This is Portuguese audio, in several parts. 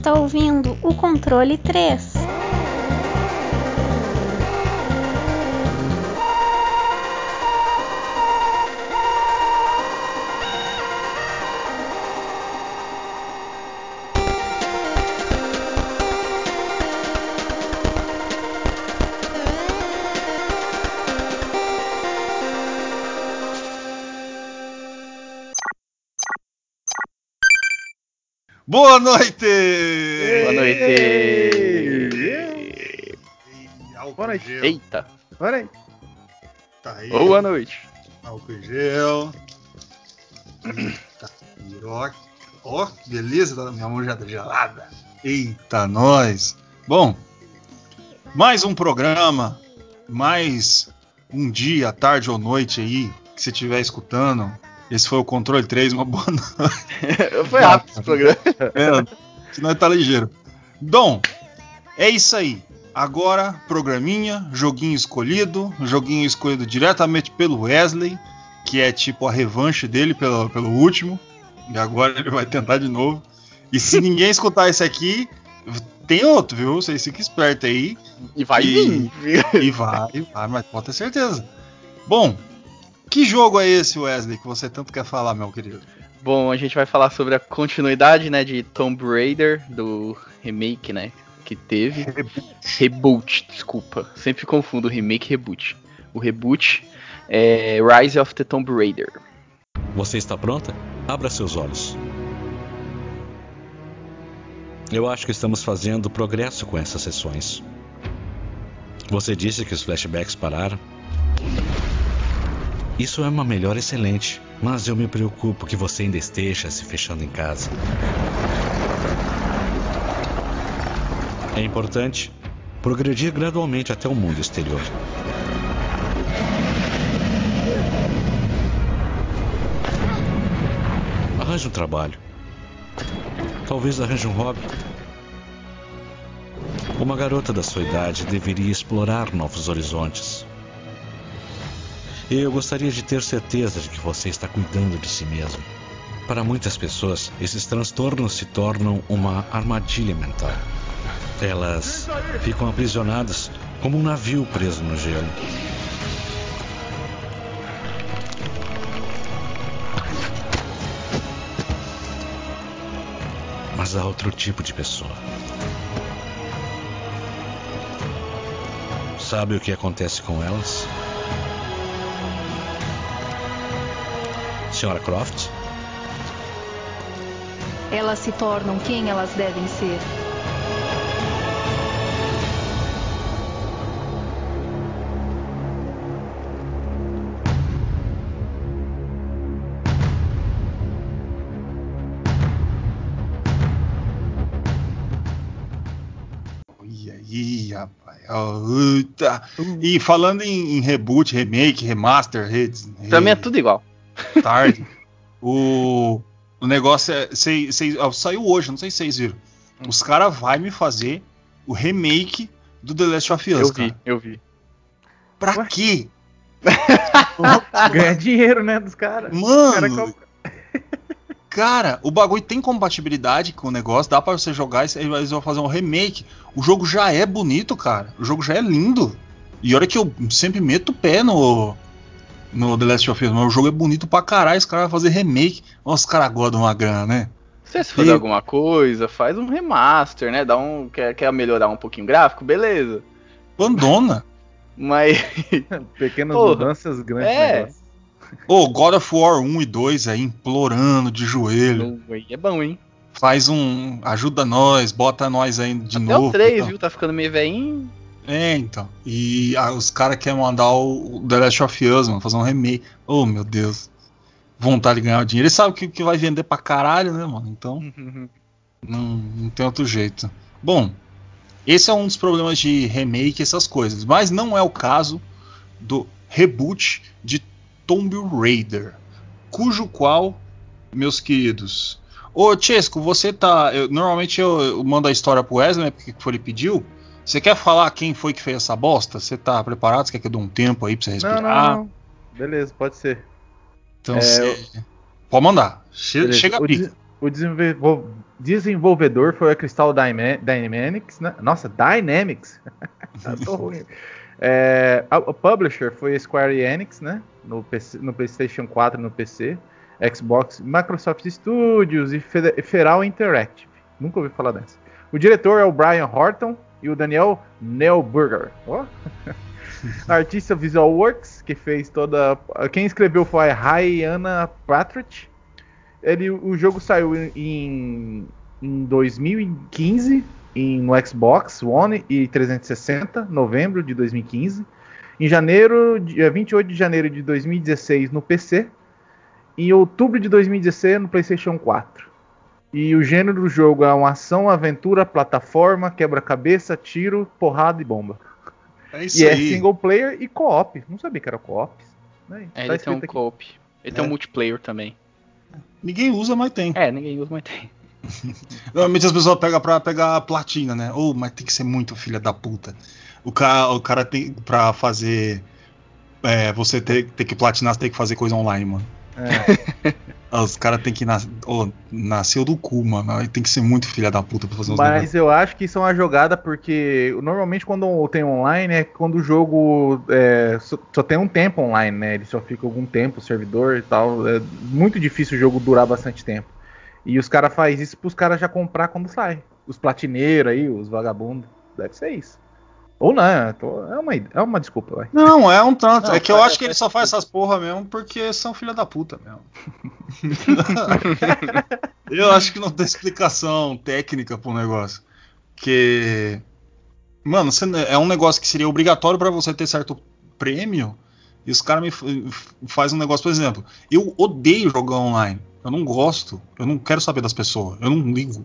Está ouvindo o controle 3. Boa noite! Boa noite! Boa noite. Eita! Olha aí. Tá aí. Boa noite! Álcool em gel. Tá aí, ó. Ó, que beleza, tá- minha mão já tá gelada. Eita, nós! Bom, mais um programa, mais um dia, tarde ou noite aí, que você estiver escutando. Esse foi o Controle 3, uma boa noite. Foi rápido esse programa. É, senão tá ligeiro. Dom, é isso aí. Agora, programinha, joguinho escolhido, joguinho escolhido diretamente pelo Wesley, que é tipo a revanche dele pelo, pelo último. E agora ele vai tentar de novo. E se ninguém escutar esse aqui, tem outro, viu? Vocês fiquem espertos aí. E vai E- vir. E vai, vai, mas pode ter certeza. Bom, que jogo é esse, Wesley, que você tanto quer falar, meu querido? Bom, a gente vai falar sobre a continuidade, né, de Tomb Raider, do remake, né, que teve. Reboot, desculpa. Sempre confundo remake e reboot. O reboot é Rise of the Tomb Raider. Você está pronta? Abra seus olhos. Eu acho que estamos fazendo progresso com essas sessões. Você disse que os flashbacks pararam. Isso é uma melhora excelente, mas eu me preocupo que você ainda esteja se fechando em casa. É importante progredir gradualmente até o mundo exterior. Arranje um trabalho. Talvez arranje um hobby. Uma garota da sua idade deveria explorar novos horizontes. Eu gostaria de ter certeza de que você está cuidando de si mesmo. Para muitas pessoas, esses transtornos se tornam uma armadilha mental. Elas ficam aprisionadas como um navio preso no gelo. Mas há outro tipo de pessoa. Sabe o que acontece com elas? Senhora Croft? Elas se tornam quem elas devem ser. E aí, rapaz. Eita. E falando em, em reboot, remake, remaster, redes. Pra mim é tudo igual. Tarde. o, o negócio é. Cês- ó, saiu hoje, não sei se vocês viram. Os caras vão me fazer o remake do The Last of Us. Eu vi, cara. eu vi. Pra Ué? quê? Ganha dinheiro, né, dos caras. Mano, cara compra- Cara, o bagulho tem compatibilidade com o negócio, dá pra você jogar e eles vão fazer um remake. O jogo já é bonito, cara. O jogo já é lindo. E olha que eu sempre meto o pé no, no The Last of Us, mas o jogo é bonito pra caralho. Os caras vão fazer remake. Nossa, os caras gostam de uma grana, né? Se você fazer E- alguma coisa, faz um remaster, né? Dá um, quer, quer melhorar um pouquinho o gráfico? Beleza. Abandona. Mas Pequenas Porra. mudanças, grandes É. negócios. Ô, God of War 1 e 2 aí, implorando de joelho. é bom, hein? Faz um. Ajuda nós, bota nós aí de Até novo. o 3, então. viu? Tá ficando meio velhinho. É, então. E ah, os caras querem mandar o, The Last of Us, mano, fazer um remake. Oh, meu Deus. Vontade de ganhar o dinheiro. Ele sabe que, que vai vender pra caralho, né, mano? Então, não, não tem outro jeito. Bom, esse é um dos problemas de remake, essas coisas. Mas não é o caso do reboot de Tomb Raider. Cujo qual, meus queridos. Ô, Chesco, você tá. eu- normalmente eu, eu mando a história pro Wesley, né? Porque foi ele pediu. Você quer falar quem foi que fez essa bosta? Você tá preparado? Você quer que eu dê um tempo aí pra você Não, respirar? não, não. Beleza, pode ser. Então É, você. Pode mandar. Che- Beleza. Chega a o, pique. de- O desenvol- desenvolvedor foi a Crystal Dynamics, né? Nossa, Dynamics. Eu tô ruim. É, o publisher foi a Square Enix, né? No, PC no PlayStation 4 e no PC, Xbox, Microsoft Studios e Feral Interactive. Nunca ouvi falar dessa. O diretor é o Brian Horton e o Daniel Neuburger. Ó. Artista Visual Works, que fez toda. Quem escreveu foi a Rayana Patridge. Ele, o jogo saiu em, em 2015 em, no Xbox One e 360, novembro de 2015. Em janeiro, dia 28 de janeiro de 2016 no PC. Em outubro de 2016 no PlayStation 4. E o gênero do jogo é uma ação, aventura, plataforma, quebra-cabeça, tiro, porrada e bomba. É isso E é aí. single player e co-op. Não sabia que era co-op. Né? É, Tá ele tem um co-op. Ele tem É. um multiplayer também. Ninguém usa, mas tem. É, ninguém usa, mas tem. Normalmente as pessoas pegam pra pegar a platina, né? Ou, mas tem que ser muito filha da puta. O cara, o cara tem pra fazer. É, você ter, ter que platinar, você tem que fazer coisa online, mano. É. Os caras tem que nas, ô, nasceu do cu, mano. Tem que ser muito filha da puta pra fazer uns negócios. Mas eu acho que isso é uma jogada porque normalmente quando tem online é quando o jogo é, só, só tem um tempo online, né? Ele só fica algum tempo, o servidor e tal. É muito difícil o jogo durar bastante tempo. E os caras fazem isso pros caras já comprar quando sai. Os platineiros aí, os vagabundos. Deve ser isso. Ou não, é tô- é uma, é uma desculpa, vai. Não, é um tanto. Não, é que eu faz- acho que ele só faz essas porra mesmo porque são filha da puta mesmo. eu acho que não tem explicação técnica pro negócio. Que. Mano, você- é um negócio que seria obrigatório pra você ter certo prêmio. E os caras me fazem um negócio, por exemplo, eu odeio jogar online. Eu não gosto. Eu não quero saber das pessoas. Eu não ligo.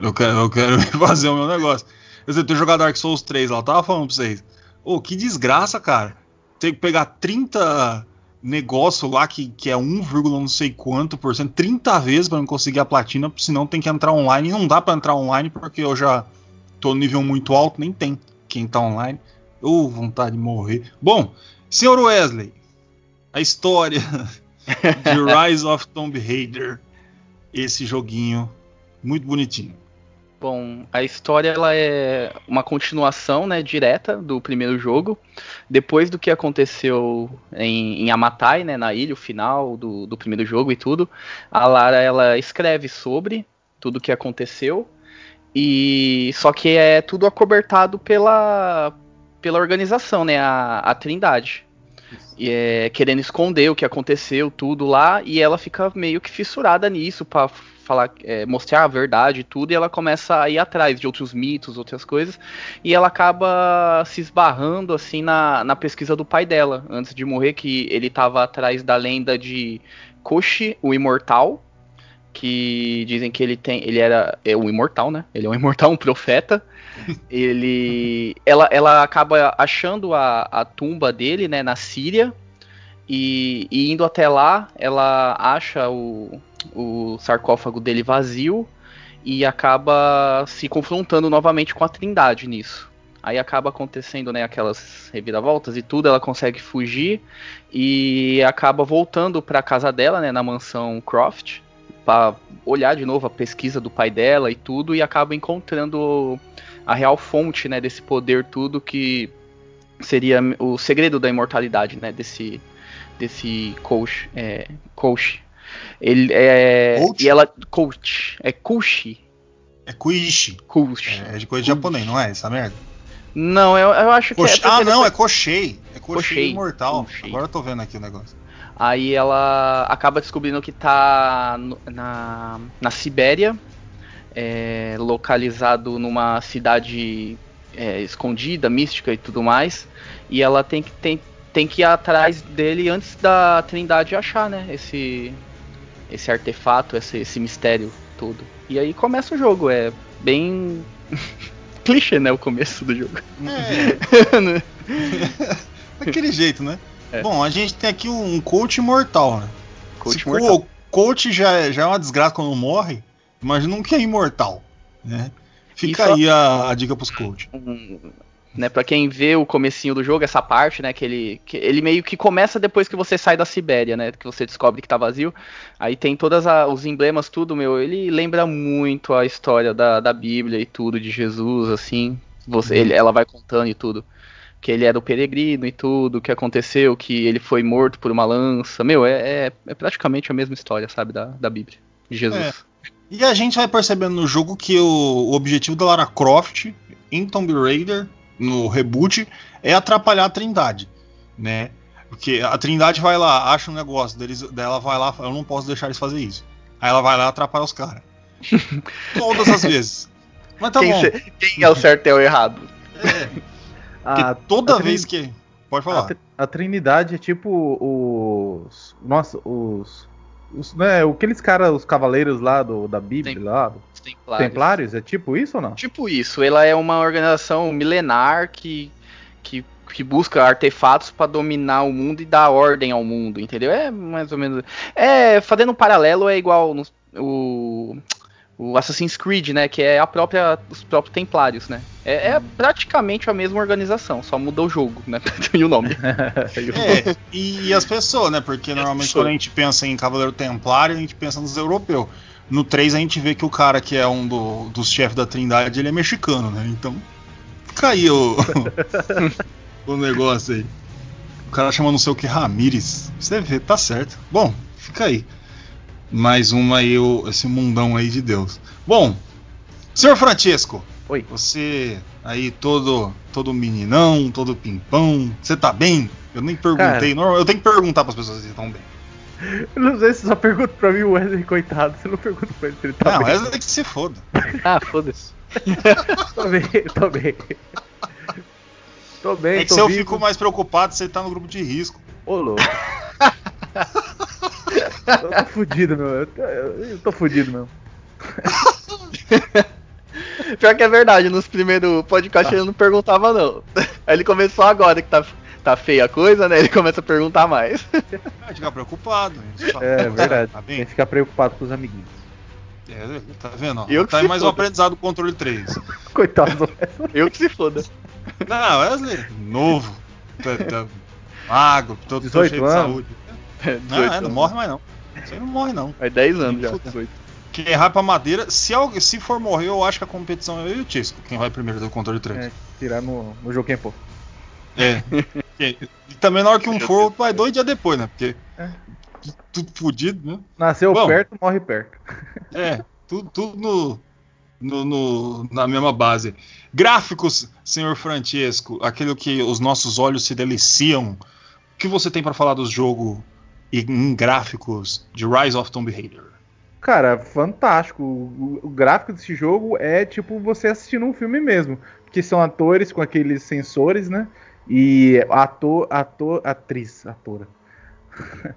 Eu quero, eu quero fazer o meu negócio. Eu tenho jogado Dark Souls 3 lá, eu tava falando pra vocês. Ô, que desgraça, cara. Tem que pegar 30 negócio lá que, que é 1, não sei quanto por cento, 30 vezes pra não conseguir a platina, senão tem que entrar online. E não dá pra entrar online porque eu já tô no nível muito alto, nem tem quem tá online. Ô, vontade de morrer. Bom, senhor Wesley, a história de Rise of Tomb Raider. Esse joguinho muito bonitinho. Bom, a história ela é uma continuação, né, direta do primeiro jogo. Depois do que aconteceu em, em Amatai, né, na ilha, o final do, do primeiro jogo e tudo, a Lara ela escreve sobre tudo o que aconteceu e só que é tudo acobertado pela pela organização, né, a, a Trindade. É, querendo esconder o que aconteceu, tudo lá, e ela fica meio que fissurada nisso pra falar, é, mostrar a verdade e tudo, e ela começa a ir atrás de outros mitos, outras coisas, e ela acaba se esbarrando assim na, na pesquisa do pai dela, antes de morrer, que ele estava atrás da lenda de Koshi, o imortal, que dizem que ele tem, ele era é um imortal, né? Ele é um imortal, um profeta. Ele, ela, ela acaba achando a, a tumba dele, né, na Síria, e, e indo até lá, ela acha o, o sarcófago dele vazio e acaba se confrontando novamente com a Trindade nisso. Aí acaba acontecendo, né, aquelas reviravoltas e tudo, ela consegue fugir e acaba voltando para casa dela, né, na mansão Croft, para olhar de novo a pesquisa do pai dela e tudo e acaba encontrando a real fonte, né, desse poder tudo que seria o segredo da imortalidade, né, desse desse coach, é, coach. Ele é Coach? e ela coach, é Kushi, É Kuishi. Kushi. É de coisa de japonês, não é essa merda? Não, eu, eu acho que Koshi- é ah, não, foi- é Koshei. É Koshei. Imortal. Koshei. Agora eu tô vendo aqui o negócio. Aí ela acaba descobrindo que tá na, na Sibéria, é, localizado numa cidade é, escondida, mística e tudo mais. E ela tem que, tem, tem que ir atrás dele antes da Trindade achar, né? Esse, esse artefato, esse, esse mistério todo. E aí começa o jogo, é bem clichê, né? O começo do jogo. É, daquele jeito, né? É. Bom, a gente tem aqui um coach imortal, né? Coach Se mortal. o coach já já é uma desgraça quando morre, um que é imortal, né? Fica aí a, a dica pros coach. né? Para quem vê o comecinho do jogo, essa parte, né? Que ele, que ele meio que começa depois que você sai da Sibéria, né? Que você descobre que tá vazio. Aí tem todos os emblemas, tudo, meu. Ele lembra muito a história da, da Bíblia e tudo, de Jesus, assim. Você, ele, ela vai contando e tudo. Que ele era o peregrino e tudo, o que aconteceu, que ele foi morto por uma lança. Meu, é, é, é praticamente a mesma história, sabe, da, da Bíblia, de Jesus. É. E a gente vai percebendo no jogo que o, o objetivo da Lara Croft em Tomb Raider no reboot é atrapalhar a Trindade, né? Porque a Trindade vai lá, acha um negócio deles, dela vai lá, eu não posso deixar eles fazer isso. Aí ela vai lá e atrapalha os caras. Todas as vezes. Mas tá quem, bom. se- quem é o certo e é o errado? É, A, toda a Trin- vez que. Pode a, falar. A Trindade é tipo os. Nossa, os. Os né, aqueles caras, os cavaleiros lá do, da Bíblia, Tem- lá, Os Templários. Templários? É tipo isso ou não? Tipo isso, ela é uma organização milenar que, que, que busca artefatos para dominar o mundo e dar ordem ao mundo, entendeu? É mais ou menos. É, fazendo um paralelo, é igual no, o, o Assassin's Creed, né? Que é a própria, os próprios Templários, né? É, é praticamente a mesma organização, só muda o jogo, né? e o nome. É, e, e as pessoas, né? Porque normalmente pessoas. quando a gente pensa em Cavaleiro Templário, a gente pensa nos europeus. No 3 a gente vê que o cara que é um do- dos chefes da Trindade, ele é mexicano, né? Então, fica aí o, o negócio aí. O cara chama não sei o que Ramires. Você vê, tá certo. Bom, fica aí. Mais uma aí, o- esse mundão aí de Deus. Bom, senhor Francesco, Oi. você aí todo todo meninão, todo pimpão, você tá bem? Eu nem perguntei, normal- eu tenho que perguntar pras pessoas se estão bem. Eu não sei se você só pergunta pra mim o Wesley, coitado. Você não pergunta pra ele se ele tá Não, bem. essa é que se foda. ah, foda-se. Tô bem, tô bem. Tô bem, É que se eu vivo. fico mais preocupado, você tá no grupo de risco. Ô, louco. eu tô fudido, meu. Eu tô, eu tô fudido, meu. Pior que é verdade, nos primeiros podcasts ele não perguntava, não. Aí ele começou agora que tá, tá feia a coisa, né? Ele começa a perguntar mais. Vai ficar preocupado. É verdade. Tá Tem que ficar preocupado com os amiguinhos. É, tá vendo? ó? Eu que tá aí mais um foda. aprendizado do controle 3. Coitado do Wesley. Eu que se foda. Não, Wesley, novo. Tá, tá magro, todo, todo 18 cheio de anos. Não, 18 é, não morre mais não. Isso aí não morre não. Faz 10 anos já. Puta. 18. Quem errar pra madeira, se, algu- se for morrer, eu acho que a competição é eu e o Tisco. Quem vai primeiro do controle 3. É, tirar no, no jogo quem for. É. E e também na hora que um for, vai dois dias depois, né? Porque É. tu- tudo fudido, né? Nasceu Bom. perto, morre perto. É, tudo, tudo no, no- no- na mesma base. Gráficos, senhor Francesco, aquilo que os nossos olhos se deliciam. O que você tem pra falar do jogo em, gráficos de Rise of Tomb Raider? Cara, fantástico. O, o gráfico desse jogo é tipo você assistindo um filme mesmo. Porque são atores com aqueles sensores, né? E ator, ator, atriz, atora.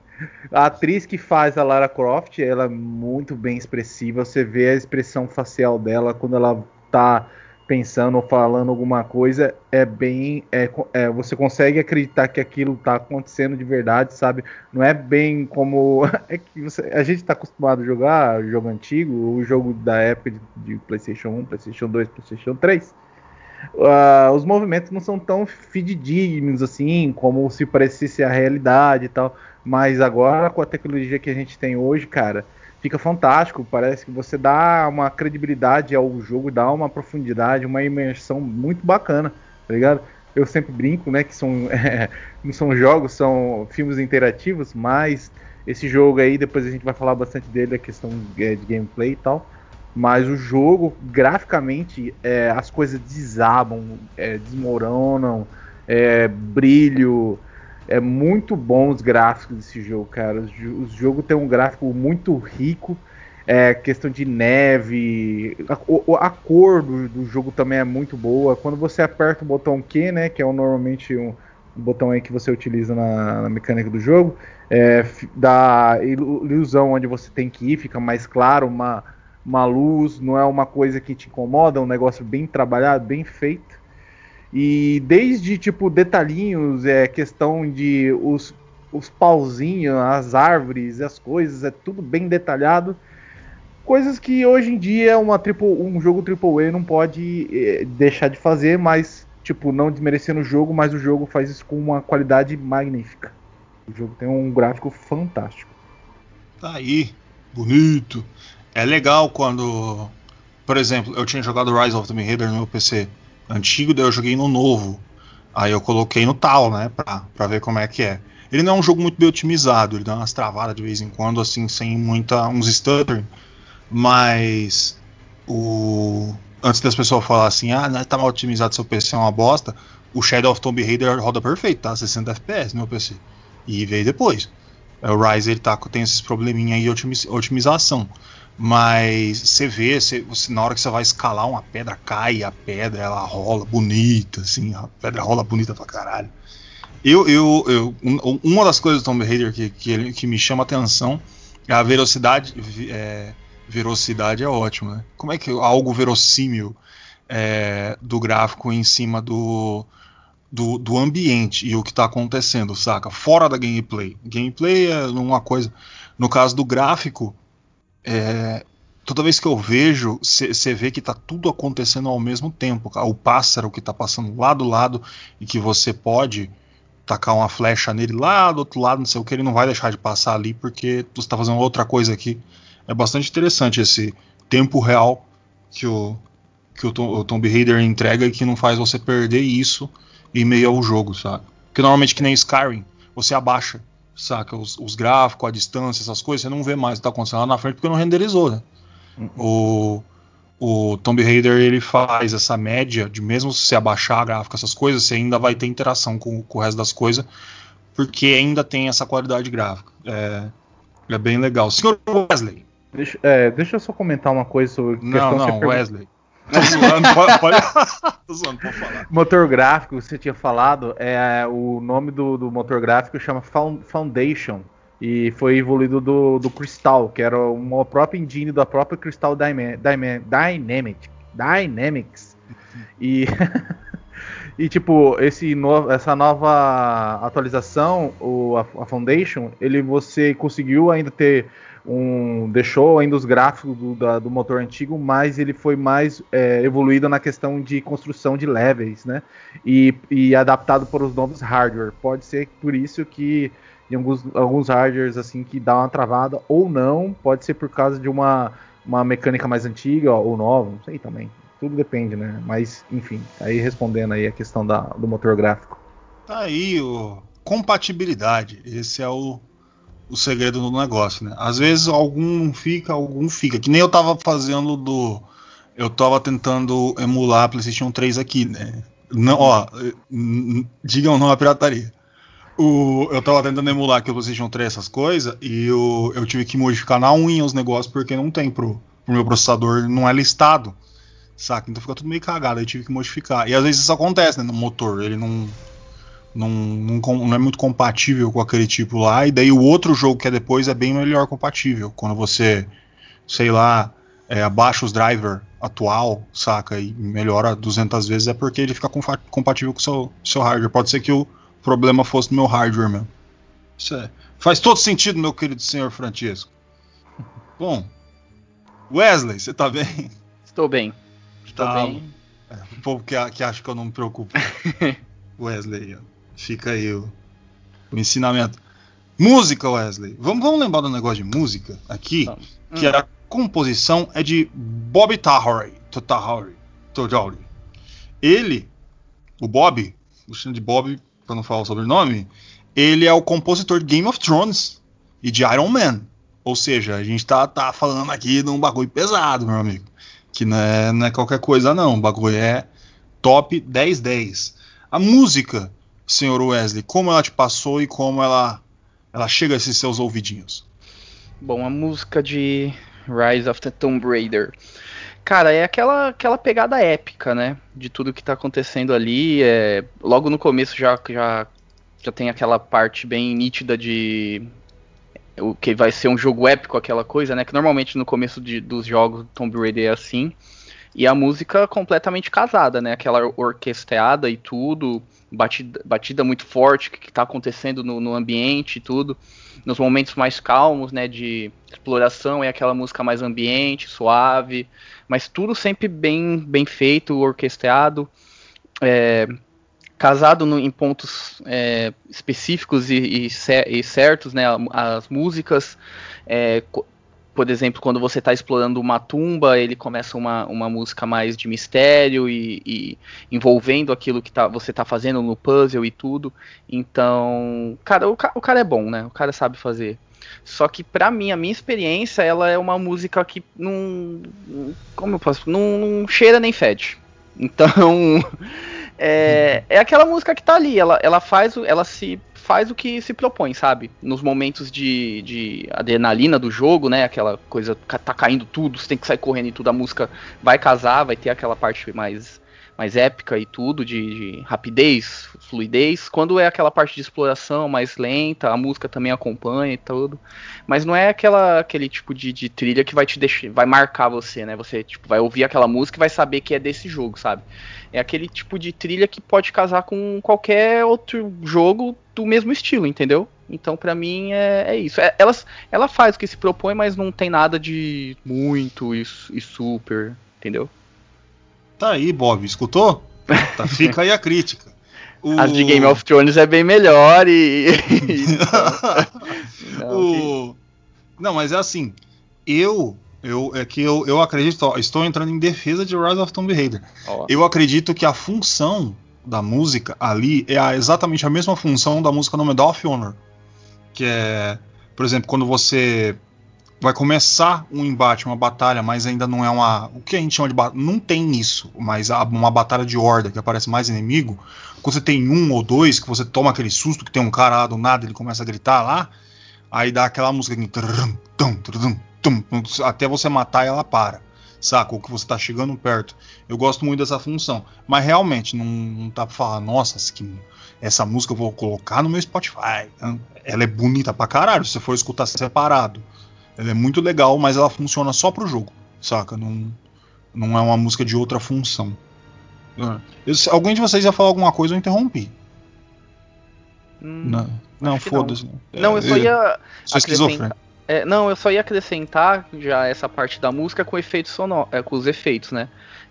A atriz que faz a Lara Croft, ela é muito bem expressiva. Você vê a expressão facial dela quando ela tá pensando ou falando alguma coisa. É bem. É, é, você consegue acreditar que aquilo tá acontecendo de verdade, sabe? Não é bem como. É que você- a gente tá acostumado a jogar jogo antigo, o jogo da época de, de PlayStation 1, PlayStation 2, PlayStation 3. Ah, os movimentos não são tão fidedignos assim, como se parecesse a realidade e tal. Mas agora, com a tecnologia que a gente tem hoje, cara, fica fantástico. Parece que você dá uma credibilidade ao jogo, dá uma profundidade, uma imersão muito bacana, tá ligado? Eu sempre brinco, né, que são, não são jogos, são filmes interativos, mas esse jogo aí, depois a gente vai falar bastante dele, a questão é, de gameplay e tal. Mas o jogo, graficamente, é, as coisas desabam, é, desmoronam, é, brilho. É muito bom os gráficos desse jogo, cara. O jo- o jogo tem um gráfico muito rico. É, questão de neve. A, a cor do, do jogo também é muito boa. Quando você aperta o botão Q, né? Que é normalmente um, um botão aí que você utiliza na, na mecânica do jogo, é, dá ilu- ilusão onde você tem que ir, fica mais claro, uma, uma luz, não é uma coisa que te incomoda, é um negócio bem trabalhado, bem feito. E desde tipo detalhinhos, é questão de os, os pauzinhos, as árvores, as coisas, é tudo bem detalhado. Coisas que hoje em dia uma triple, um jogo AAA não pode eh, deixar de fazer, mas tipo, não desmerecendo o jogo, mas o jogo faz isso com uma qualidade magnífica. O jogo tem um gráfico fantástico. Tá aí, bonito. É legal quando, por exemplo, eu tinha jogado Rise of the Tomb Raider no meu PC antigo, daí eu joguei no novo. Aí eu coloquei no tal, né, pra, pra ver como é que é. Ele não é um jogo muito bem otimizado, ele dá umas travadas de vez em quando, assim, sem muita. uns stuttering. Mas o. Antes das pessoas falarem assim, ah, não tá mal otimizado seu PC é uma bosta, o Shadow of Tomb Raider roda perfeito, tá? 60 FPS no meu PC. E veio depois. É, o Rise ele tá, tem esses probleminha aí de otimização. Mas você vê, você, na hora que você vai escalar uma pedra, cai a pedra, ela rola bonita, assim, a pedra rola bonita pra caralho. Eu, eu, eu um, uma das coisas do Tomb Raider que, que, que, me chama atenção é a velocidade. É, velocidade é ótimo, né? Como é que algo verossímil é, do gráfico em cima do, do, do ambiente e o que está acontecendo, saca? Fora da gameplay. Gameplay é uma coisa. No caso do gráfico, é, toda vez que eu vejo, você vê que está tudo acontecendo ao mesmo tempo. O pássaro que está passando lá do lado e que você pode tacar uma flecha nele lá do outro lado, não sei o que, ele não vai deixar de passar ali porque tu está fazendo outra coisa aqui. É bastante interessante esse tempo real que o, que o, Tom, o Tomb Raider entrega e que não faz você perder isso em meio ao jogo, sabe? Porque normalmente que nem Skyrim, você abaixa, saca? Os, os gráficos, a distância, essas coisas, você não vê mais o que tá acontecendo lá na frente porque não renderizou, né? Uhum. O, o Tomb Raider ele faz essa média de mesmo se você abaixar a gráfica, essas coisas, você ainda vai ter interação com, com o resto das coisas, porque ainda tem essa qualidade gráfica. É, é bem legal. Senhor Wesley. Deixa, é, deixa eu só comentar uma coisa sobre. Não, não, Wesley. Tô zoando, pode, pode... Tô zoando, pode falar. Motor gráfico, você tinha falado, é o nome do, do motor gráfico chama Foundation e foi evoluído do, do Crystal, que era uma própria engine da própria Crystal Dyma, Dyma, Dynamic, Dynamics. E e tipo, esse no, essa nova atualização, o, a, a Foundation, ele você conseguiu ainda ter um, deixou ainda os gráficos do, da, do motor antigo, mas ele foi mais é, evoluído na questão de construção de levels, né? E, e, adaptado para os novos hardware. Pode ser por isso que em alguns, alguns hardwares assim que dá uma travada ou não, pode ser por causa de uma, uma mecânica mais antiga ou nova, não sei também. Tudo depende, né? Mas, enfim, aí respondendo aí a questão da, do motor gráfico. Tá aí, o compatibilidade. Esse é o, o segredo do negócio, né? Às vezes algum fica, algum fica. Que nem eu tava fazendo do. Eu tava tentando emular a PlayStation 3 aqui, né? Não, ó, digam não à pirataria. O, eu tava tentando emular aqui o PlayStation 3 essas coisas e eu, eu tive que modificar na unha os negócios porque não tem pro, pro meu processador, não é listado, saca? Então fica tudo meio cagado, aí tive que modificar. E às vezes isso acontece, né, no motor, ele não não, não, não, é muito compatível com aquele tipo lá, e daí o outro jogo que é depois é bem melhor compatível. Quando você, sei lá, é, abaixa os driver atual, saca, e melhora 200 vezes, é porque ele fica compatível com o seu, seu hardware. Pode ser que o problema fosse no meu hardware mesmo. Isso é, faz todo sentido, meu querido senhor Francisco. Bom, Wesley, você tá bem? Estou bem. Estou tá, bem. É, o povo que, que acha que eu não me preocupo. Wesley, ó. Fica aí o, o ensinamento. Música, Wesley. Vamos, vamos lembrar do negócio de música aqui, vamos. que hum. a composição é de Bob Tahori. Tahori. Ele, o Bob, o de Bob, para não falar o sobrenome, ele é o compositor de Game of Thrones e de Iron Man. Ou seja, a gente tá, tá falando aqui de um bagulho pesado, meu amigo. Que não é, não é qualquer coisa, não. O bagulho é top 10-10. A música senhor Wesley, como ela te passou e como ela, ela chega a esses seus ouvidinhos? Bom, a música de Rise of the Tomb Raider. Cara, é aquela, aquela pegada épica, né? De tudo que tá acontecendo ali. É, logo no começo já, já, já tem aquela parte bem nítida de. O que vai ser um jogo épico, aquela coisa, né? Que normalmente no começo de, dos jogos Tomb Raider é assim. E a música completamente casada, né? Aquela orquestrada e tudo batida, batida muito forte, que está acontecendo no, no, ambiente e tudo. Nos momentos mais calmos, né, de exploração, é aquela música mais ambiente, suave, mas tudo sempre bem, bem feito, orquestrado. É, casado no, em pontos é, específicos e, e, e, certos, né? As músicas, é, por exemplo, quando você está explorando uma tumba, ele começa uma, uma música mais de mistério e, e envolvendo aquilo que tá, você está fazendo no puzzle e tudo. Então, cara, o, o, cara é bom, né? O cara sabe fazer. Só que para mim, a minha experiência, ela é uma música que não, como eu posso, não, não cheira nem fede. Então, é, é aquela música que tá ali, ela, ela faz, ela se faz o que se propõe, sabe? Nos momentos de, de adrenalina do jogo, né? Aquela coisa, tá caindo tudo, você tem que sair correndo e tudo, a música vai casar, vai ter aquela parte mais mais épica e tudo, de, de, rapidez, fluidez. Quando é aquela parte de exploração mais lenta, a música também acompanha e tudo. Mas não é aquela, aquele tipo de, de, trilha que vai te deixar, vai marcar você, né? Você tipo, vai ouvir aquela música e vai saber que é desse jogo, sabe? É aquele tipo de trilha que pode casar com qualquer outro jogo do mesmo estilo, entendeu? Então, para mim, é, é isso. É, ela, ela faz o que se propõe, mas não tem nada de muito e, e super, entendeu? Tá aí, Bob, escutou? Tá, fica aí a crítica. O... As de Game of Thrones é bem melhor e. não, o... não, mas é assim. Eu. Eu, é que eu, eu acredito, ó, estou entrando em defesa de Rise of Tomb Raider. Eu acredito que a função da música ali é a, exatamente a mesma função da música no Medal of Honor. Que é, por exemplo, quando você vai começar um embate, uma batalha, mas ainda não é uma. O que a gente chama de. Não tem isso, mas uma batalha de horda que aparece mais inimigo. Quando você tem um ou dois, que você toma aquele susto que tem um cara lá do nada, ele começa a gritar lá, aí dá aquela música até você matar ela para. Saca? Ou que você tá chegando perto. Eu gosto muito dessa função. Mas realmente, não, não tá pra falar, nossa, que, essa música eu vou colocar no meu Spotify. Ela é bonita pra caralho se você for escutar separado. Ela é muito legal, mas ela funciona só pro jogo, saca? Não, não é uma música de outra função. É. Eu, alguém de vocês ia falar alguma coisa, eu interrompi. Hum, não, não foda-se. Não. não. eu só é, ia. Sou esquizofrênico. É, não, eu só ia acrescentar já essa parte da música com efeitos sonoros, é, com os efeitos, né?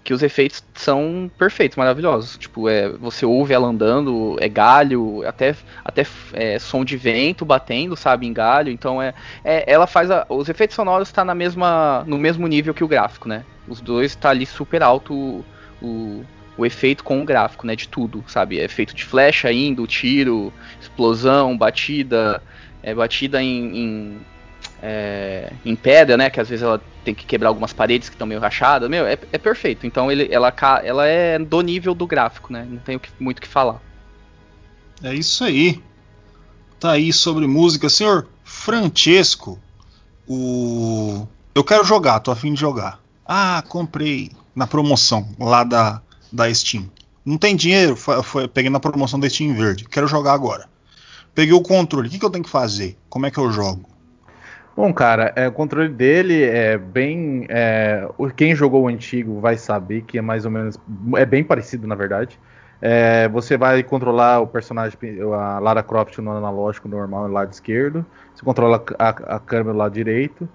Que os efeitos são perfeitos, maravilhosos. Tipo, é, você ouve ela andando, é galho, até, até é, som de vento batendo, sabe, em galho. Então é, é ela faz a, os efeitos sonoros tá na mesma, no mesmo nível que o gráfico, né? Os dois tá ali super alto o, o, o efeito com o gráfico, né? De tudo, sabe? É efeito de flecha indo, tiro, explosão, batida, é, batida em, em é, em pedra, né? Que às vezes ela tem que quebrar algumas paredes que estão meio rachadas. Meu, é, é, perfeito. Então ele, ela, ela é do nível do gráfico, né? Não tenho muito o que falar. É isso aí. Tá aí sobre música. Senhor Francesco, o... eu quero jogar, tô afim de jogar. Ah, comprei na promoção lá da, da Steam. Não tem dinheiro, foi, foi, peguei na promoção da Steam Verde. Quero jogar agora. Peguei o controle, o que, que eu tenho que fazer? Como é que eu jogo? Bom, cara, é, o controle dele é bem. É, quem jogou o antigo vai saber que é mais ou menos. É bem parecido, na verdade. É, você vai controlar o personagem, a Lara Croft no analógico normal no lado esquerdo. Você controla a, a câmera no lado direito.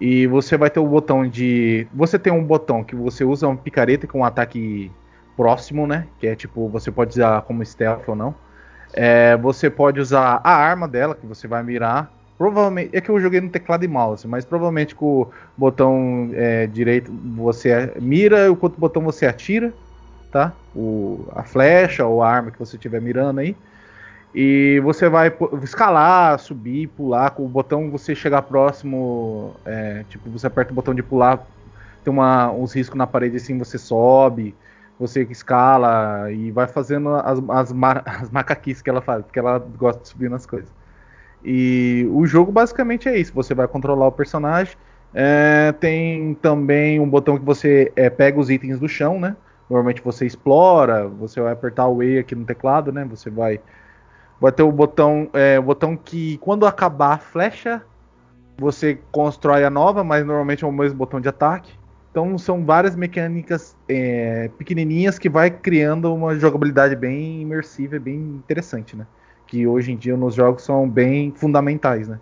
E você vai ter o botão de. Você tem um botão que você usa uma picareta com um ataque próximo, né? Que é tipo, você pode usar como stealth ou não. É, você pode usar a arma dela, que você vai mirar Provavelmente. É que eu joguei no teclado e mouse, mas provavelmente com o botão é, direito você mira e o outro botão você atira, tá? O, a flecha ou a arma que você estiver mirando aí. E você vai escalar, subir, pular. Com o botão você chegar próximo. É, tipo, você aperta o botão de pular, tem uma, uns riscos na parede assim, você sobe, você escala e vai fazendo as, as, as macaquices que ela faz, porque ela gosta de subir nas coisas. E o jogo basicamente é isso: você vai controlar o personagem. É, tem também um botão que você é, pega os itens do chão, né? Normalmente você explora, você vai apertar o E aqui no teclado, né? Você vai. Vai ter o botão, é, o botão que quando acabar a flecha, você constrói a nova, mas normalmente é o mesmo botão de ataque. Então são várias mecânicas é, pequenininhas que vai criando uma jogabilidade bem imersiva, bem interessante, né? Que hoje em dia nos jogos são bem fundamentais, né?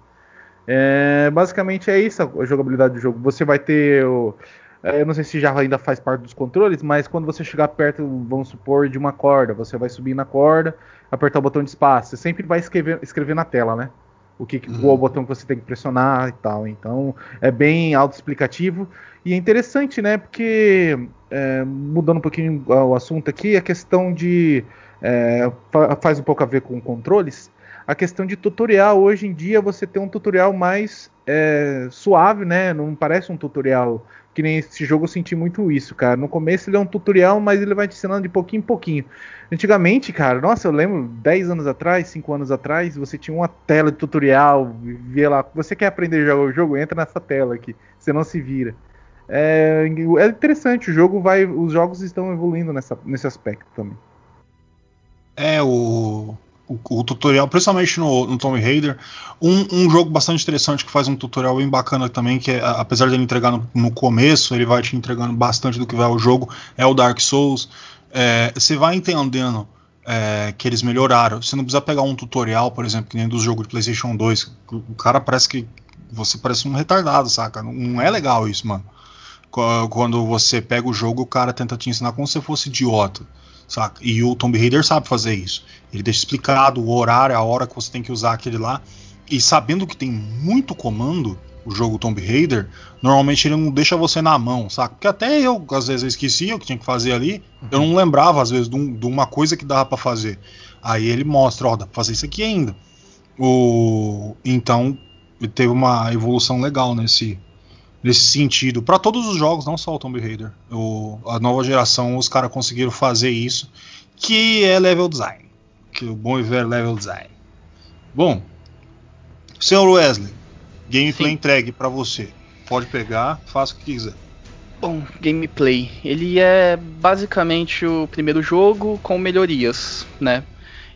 É, basicamente é isso a jogabilidade do jogo. Você vai ter o, é, eu não sei se já ainda faz parte dos controles, mas quando você chegar perto, vamos supor, de uma corda, você vai subir na corda, apertar o botão de espaço. Você sempre vai escrever, escrever na tela, né? O que, uhum. qual o botão que você tem que pressionar e tal. Então é bem autoexplicativo e é interessante, né? Porque é, mudando um pouquinho o assunto aqui, a questão de é, faz um pouco a ver com controles. A questão de tutorial hoje em dia você tem um tutorial mais é, suave, né? Não parece um tutorial que nem esse jogo eu senti muito isso, cara. No começo ele é um tutorial, mas ele vai te ensinando de pouquinho em pouquinho. Antigamente, cara, nossa, eu lembro 10 anos atrás, 5 anos atrás, você tinha uma tela de tutorial, via lá, você quer aprender a jogar o jogo, entra nessa tela aqui, você não se vira. É, é interessante, o jogo vai, os jogos estão evoluindo nessa, nesse aspecto também. É, o o, o, tutorial, principalmente no, no Tomb Raider. Um, um, jogo bastante interessante que faz um tutorial bem bacana também, que é, apesar de ele entregar no, no, começo, ele vai te entregando bastante do que vai o jogo, é o Dark Souls. É, você vai entendendo é, que eles melhoraram. Você não precisa pegar um tutorial, por exemplo, que nem do jogo de PlayStation 2. O cara parece que você parece um retardado, saca? Não, não é legal isso, mano. Quando você pega o jogo, o cara tenta te ensinar como se fosse idiota. Saca? E o Tomb Raider sabe fazer isso. Ele deixa explicado o horário, a hora que você tem que usar aquele lá. E sabendo que tem muito comando, o jogo Tomb Raider, normalmente ele não deixa você na mão, saca? Porque até eu, às vezes, eu esquecia o que tinha que fazer ali. Uhum. Eu não lembrava, às vezes, de, um, de uma coisa que dava para fazer. Aí ele mostra, ó, dá pra fazer isso aqui ainda. O... Então, teve uma evolução legal nesse, nesse sentido. Para todos os jogos, não só o Tomb Raider. O, a nova geração, os caras conseguiram fazer isso, que é level design. Que o bom e velho level design. Bom, senhor Wesley, gameplay Sim. entregue para você. Pode pegar, faça o que quiser. Bom, gameplay. Ele é basicamente o primeiro jogo com melhorias, né?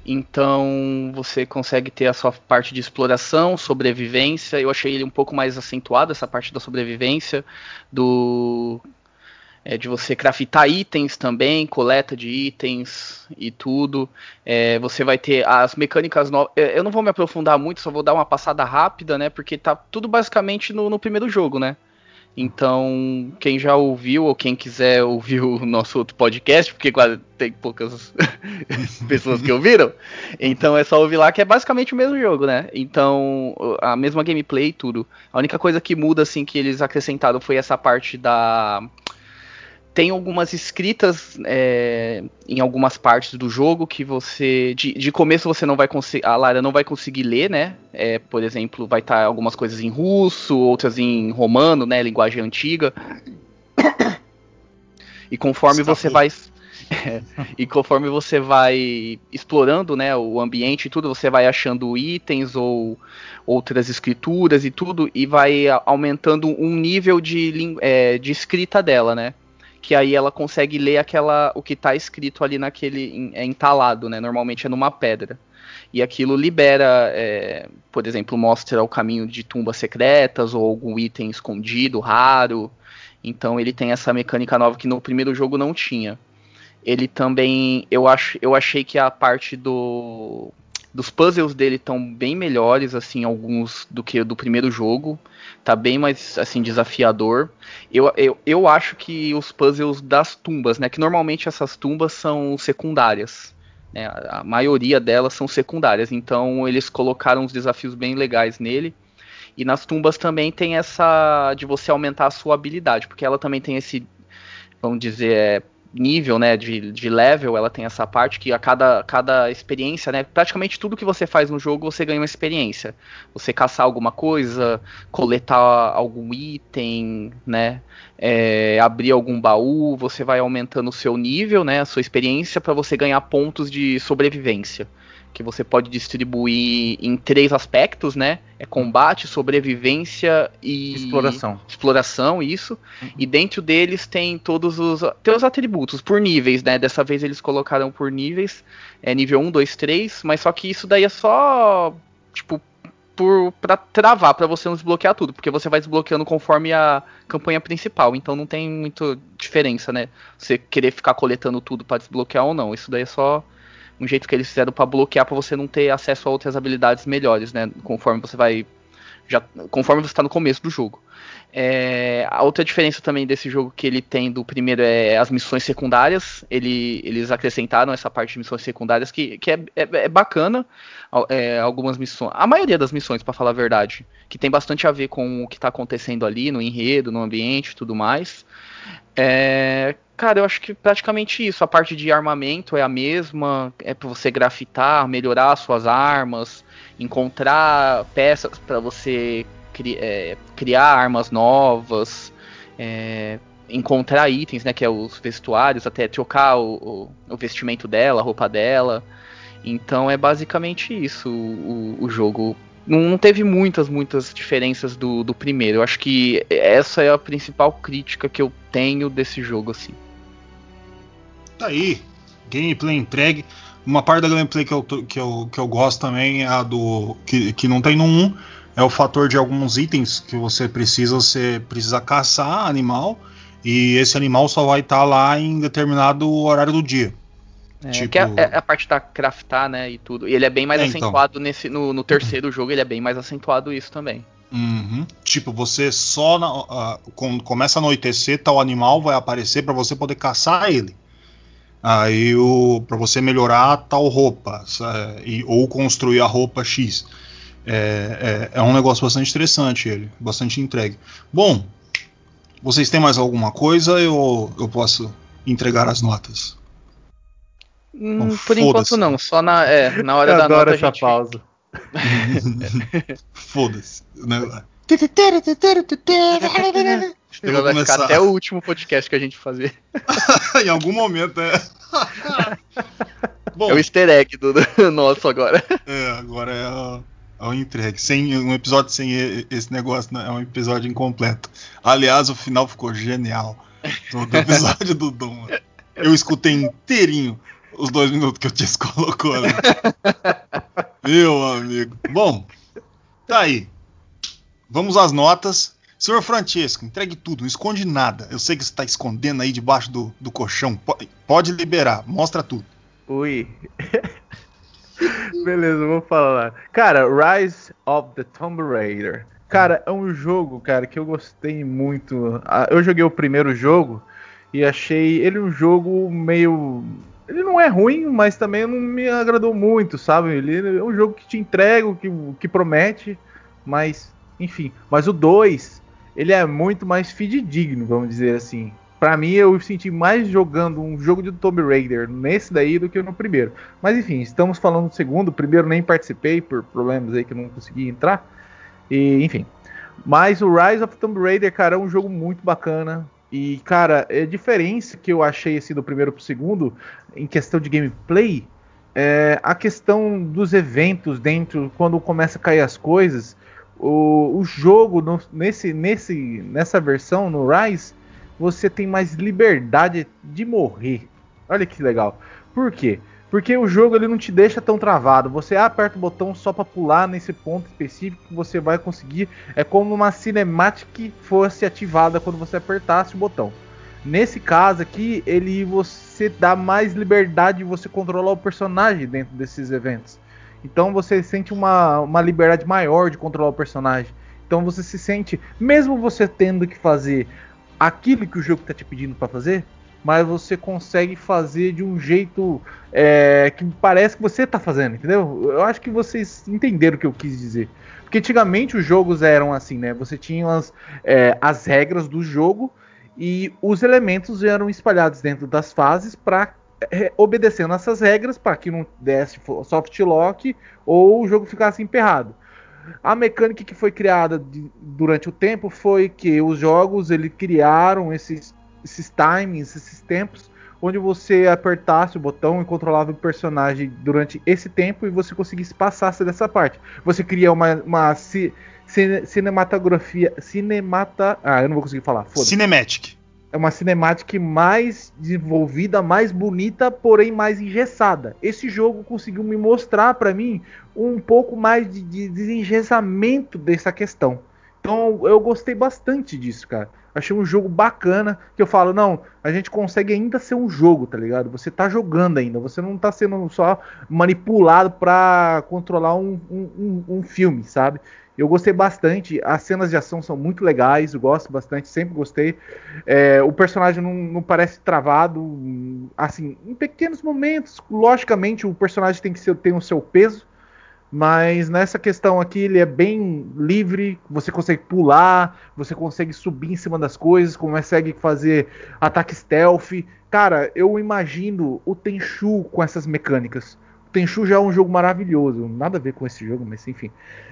Então você consegue ter a sua parte de exploração, sobrevivência. Eu achei ele um pouco mais acentuado, essa parte da sobrevivência, do é, de você craftar itens também, coleta de itens e tudo. É, você vai ter as mecânicas novas. É, eu não vou me aprofundar muito, só vou dar uma passada rápida, né? Porque tá tudo basicamente no, no primeiro jogo, né? Então, quem já ouviu ou quem quiser ouvir o nosso outro podcast, porque quase tem poucas pessoas que ouviram, então é só ouvir lá que é basicamente o mesmo jogo, né? Então, a mesma gameplay e tudo. A única coisa que muda, assim, que eles acrescentaram foi essa parte da tem algumas escritas é, em algumas partes do jogo que você de, de começo você não vai conseguir a Lara não vai conseguir ler né? É, por exemplo vai estar tá algumas coisas em russo outras em romano né? Linguagem antiga. E conforme você vai é, e conforme você vai explorando né? O ambiente e tudo você vai achando itens ou outras escrituras e tudo e vai aumentando um nível de, é, de escrita dela né que aí ela consegue ler aquela o que está escrito ali naquele é entalado, né? Normalmente é numa pedra. E aquilo libera, é, por exemplo, mostra o caminho de tumbas secretas ou algum item escondido, raro. Então ele tem essa mecânica nova que no primeiro jogo não tinha. Ele também, eu acho, eu achei que a parte do dos puzzles dele estão bem melhores, assim, alguns do que do primeiro jogo. Tá bem mais, assim, desafiador. Eu, eu, eu acho que os puzzles das tumbas, né? Que normalmente essas tumbas são secundárias. Né, a, maioria delas são secundárias. Então eles colocaram uns desafios bem legais nele. E nas tumbas também tem essa de você aumentar a sua habilidade, porque ela também tem esse, vamos dizer, é, nível, né, de, de level, ela tem essa parte que a cada, cada experiência, né, praticamente tudo que você faz no jogo você ganha uma experiência. Você caçar alguma coisa, coletar algum item, né, é, abrir algum baú, você vai aumentando o seu nível, né, a sua experiência para você ganhar pontos de sobrevivência que você pode distribuir em três aspectos, né? É combate, sobrevivência e exploração. Exploração, isso. Uhum. E dentro deles tem todos os tem os atributos por níveis, né? Dessa vez eles colocaram por níveis, é nível 1, 2, 3, mas só que isso daí é só tipo por para travar, para você não desbloquear tudo, porque você vai desbloqueando conforme a campanha principal, então não tem muita diferença, né? Você querer ficar coletando tudo para desbloquear ou não. Isso daí é só um jeito que eles fizeram para bloquear para você não ter acesso a outras habilidades melhores, né? Conforme você vai já conforme você está no começo do jogo. É, a outra diferença também desse jogo que ele tem do primeiro é as missões secundárias. Ele, eles acrescentaram essa parte de missões secundárias que, que é, é, é bacana. É, algumas missões, a maioria das missões, para falar a verdade, que tem bastante a ver com o que está acontecendo ali no enredo, no ambiente, tudo mais. Cara, eu acho que praticamente isso. A parte de armamento é a mesma, é para você grafitar, melhorar suas armas, encontrar peças para você cri é, criar armas novas, é, encontrar itens, né, que é os vestuários, até trocar o, o, o, vestimento dela, a roupa dela. Então é basicamente isso o, o jogo. Não, teve muitas, muitas diferenças do, do primeiro. Eu acho que essa é a principal crítica que eu tenho desse jogo, assim. Tá aí, gameplay entregue. Uma parte da gameplay que eu, que eu, que eu gosto também é a do. que, que não tem no 1, é o fator de alguns itens que você precisa, você precisa caçar animal e esse animal só vai estar tá lá em determinado horário do dia. É, tipo... que é, é, a parte da craftar, né, e tudo. E ele é bem mais é, então. acentuado então. nesse no, no terceiro jogo, ele é bem mais acentuado isso também. Uhum. Tipo, você só na, uh, quando começa a anoitecer, tal animal vai aparecer para você poder caçar ele. Aí o para você melhorar tal roupa e, ou construir a roupa X. É, é, é, um negócio bastante interessante ele, bastante entregue. Bom, vocês têm mais alguma coisa ou eu posso entregar as notas? Hum, Bom, por enquanto não, só na, é, na hora eu da adoro nota essa gente... pausa. Foda-se. Né? vai começar. ficar até o último podcast que a gente fazer. em algum momento, é. Bom, é o easter egg do, do nosso agora. É, agora é a ao entregue. Sem, um episódio sem esse negócio né, é um episódio incompleto. Aliás, o final ficou genial. Todo episódio do Dom. Eu escutei inteirinho os dois minutos que o Tis colocou ali. Meu amigo. Bom, tá aí. Vamos às notas. Senhor Francesco, entregue tudo, não esconde nada. Eu sei que você está escondendo aí debaixo do, do colchão. Pode, pode liberar, mostra tudo. Ui. Beleza, vou falar. Cara, Rise of the Tomb Raider. Cara, é um jogo, cara, que eu gostei muito. Ah, eu joguei o primeiro jogo e achei ele um jogo meio. Ele não é ruim, mas também não me agradou muito, sabe? Ele é um jogo que te entrega, que, que promete, mas, enfim. Mas o 2, ele é muito mais fidedigno, vamos dizer assim para mim eu senti mais jogando um jogo de Tomb Raider nesse daí do que no primeiro. Mas enfim, estamos falando do segundo, o primeiro nem participei por problemas aí que eu não consegui entrar. E enfim. Mas o Rise of Tomb Raider, cara, é um jogo muito bacana. E, cara, a diferença que eu achei assim do primeiro pro segundo, em questão de gameplay, é a questão dos eventos dentro, quando começa a cair as coisas. O, o jogo, no, nesse, nesse, nessa versão, no Rise, você tem mais liberdade de morrer. Olha que legal. Por quê? Porque o jogo ele não te deixa tão travado. Você aperta o botão só para pular nesse ponto específico que você vai conseguir. É como uma cinemática fosse ativada quando você apertasse o botão. Nesse caso aqui, ele você dá mais liberdade de você controlar o personagem dentro desses eventos. Então você sente uma, uma liberdade maior de controlar o personagem. Então você se sente, mesmo você tendo que fazer aquilo que o jogo está te pedindo para fazer, mas você consegue fazer de um jeito é, que parece que você está fazendo, entendeu? Eu acho que vocês entenderam o que eu quis dizer. Porque antigamente os jogos eram assim, né? Você tinha as, é, as regras do jogo e os elementos eram espalhados dentro das fases para obedecendo essas regras para que não desse soft lock ou o jogo ficasse emperrado. A mecânica que foi criada de, durante o tempo foi que os jogos ele criaram esses, esses timings, esses tempos, onde você apertasse o botão e controlava o personagem durante esse tempo e você conseguisse passar dessa parte. Você cria uma, uma ci, cinematografia. Cinemata. Ah, eu não vou conseguir falar. Cinematic é uma cinemática mais desenvolvida, mais bonita, porém mais engessada. Esse jogo conseguiu me mostrar para mim um pouco mais de, de desengessamento dessa questão. Então eu gostei bastante disso, cara. Achei um jogo bacana que eu falo, não, a gente consegue ainda ser um jogo, tá ligado? Você tá jogando ainda, você não tá sendo só manipulado para controlar um, um, um, filme, sabe? Eu gostei bastante, as cenas de ação são muito legais, eu gosto bastante, sempre gostei. É, o personagem não, não, parece travado, assim, em pequenos momentos, logicamente o personagem tem que ser, tem o seu peso, mas nessa questão aqui ele é bem livre, você consegue pular, você consegue subir em cima das coisas, consegue fazer ataque stealth. Cara, eu imagino o Tenchu com essas mecânicas. Tenchu já é um jogo maravilhoso, nada a ver com esse jogo, mas enfim.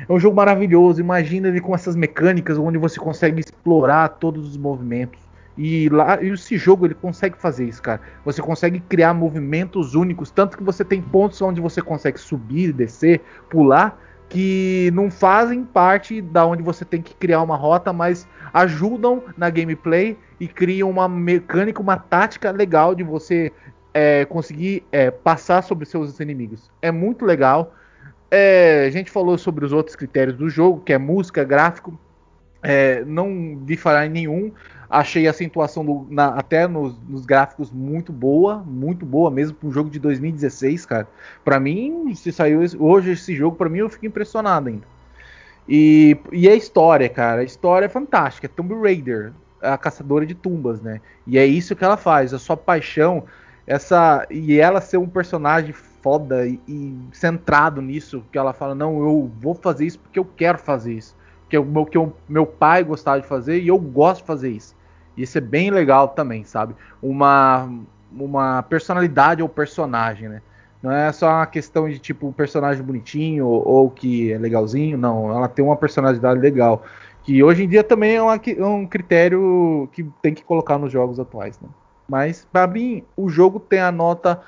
É um jogo maravilhoso, imagina ele com essas mecânicas onde você consegue explorar todos os movimentos e lá e esse jogo ele consegue fazer isso, cara. Você consegue criar movimentos únicos, tanto que você tem pontos onde você consegue subir, descer, pular, que não fazem parte da onde você tem que criar uma rota, mas ajudam na gameplay e criam uma mecânica, uma tática legal de você é, conseguir é, passar sobre seus inimigos. É muito legal. É, a gente falou sobre os outros critérios do jogo, que é música, gráfico. É, não vi falar em nenhum. Achei a acentuação do, na, até nos, nos, gráficos muito boa, muito boa mesmo para um jogo de 2016, cara. Para mim, se saiu hoje esse jogo, para mim eu fico impressionado ainda. E, e a história, cara, a história é fantástica. É Tomb Raider, a caçadora de tumbas, né? E é isso que ela faz, a sua paixão, essa e ela ser um personagem foda e, e centrado nisso, que ela fala não, eu vou fazer isso porque eu quero fazer isso que o que o meu pai gostava de fazer e eu gosto de fazer isso. Isso é bem legal também, sabe? Uma, uma personalidade ao personagem, né? Não é só uma questão de tipo um personagem bonitinho ou, ou, que é legalzinho, não. Ela tem uma personalidade legal. Que hoje em dia também é, uma, é um critério que tem que colocar nos jogos atuais, né? Mas, pra mim, o jogo tem a nota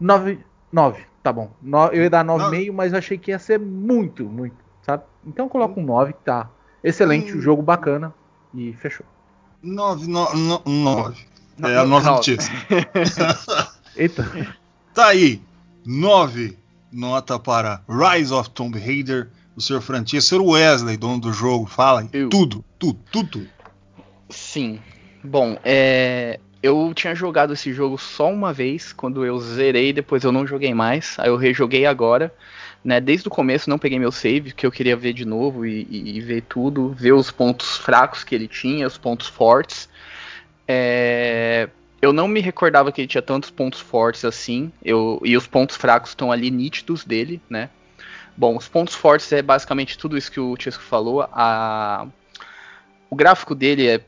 9. 9 tá bom. No, eu ia dar 9,5, mas eu achei que ia ser muito, muito, sabe? Então coloca um 9, tá. Excelente, hum. jogo bacana e fechou. 9, 9, 9. É a nota notícia. Eita. Tá aí. 9 nota para Rise of Tomb Raider. O senhor Francisco, o Wesley, dono do jogo, fala Eu. tudo, tudo, tudo. Sim. Bom, é, eu tinha jogado esse jogo só uma vez, quando eu zerei, depois eu não joguei mais. Aí eu rejoguei agora. Né, desde o começo não peguei meu save, que eu queria ver de novo e, e, e ver tudo, ver os pontos fracos que ele tinha, os pontos fortes. É, eu não me recordava que ele tinha tantos pontos fortes assim, eu, e os pontos fracos estão ali nítidos dele, né? Bom, os pontos fortes é basicamente tudo isso que o Chesco falou. A, o gráfico dele é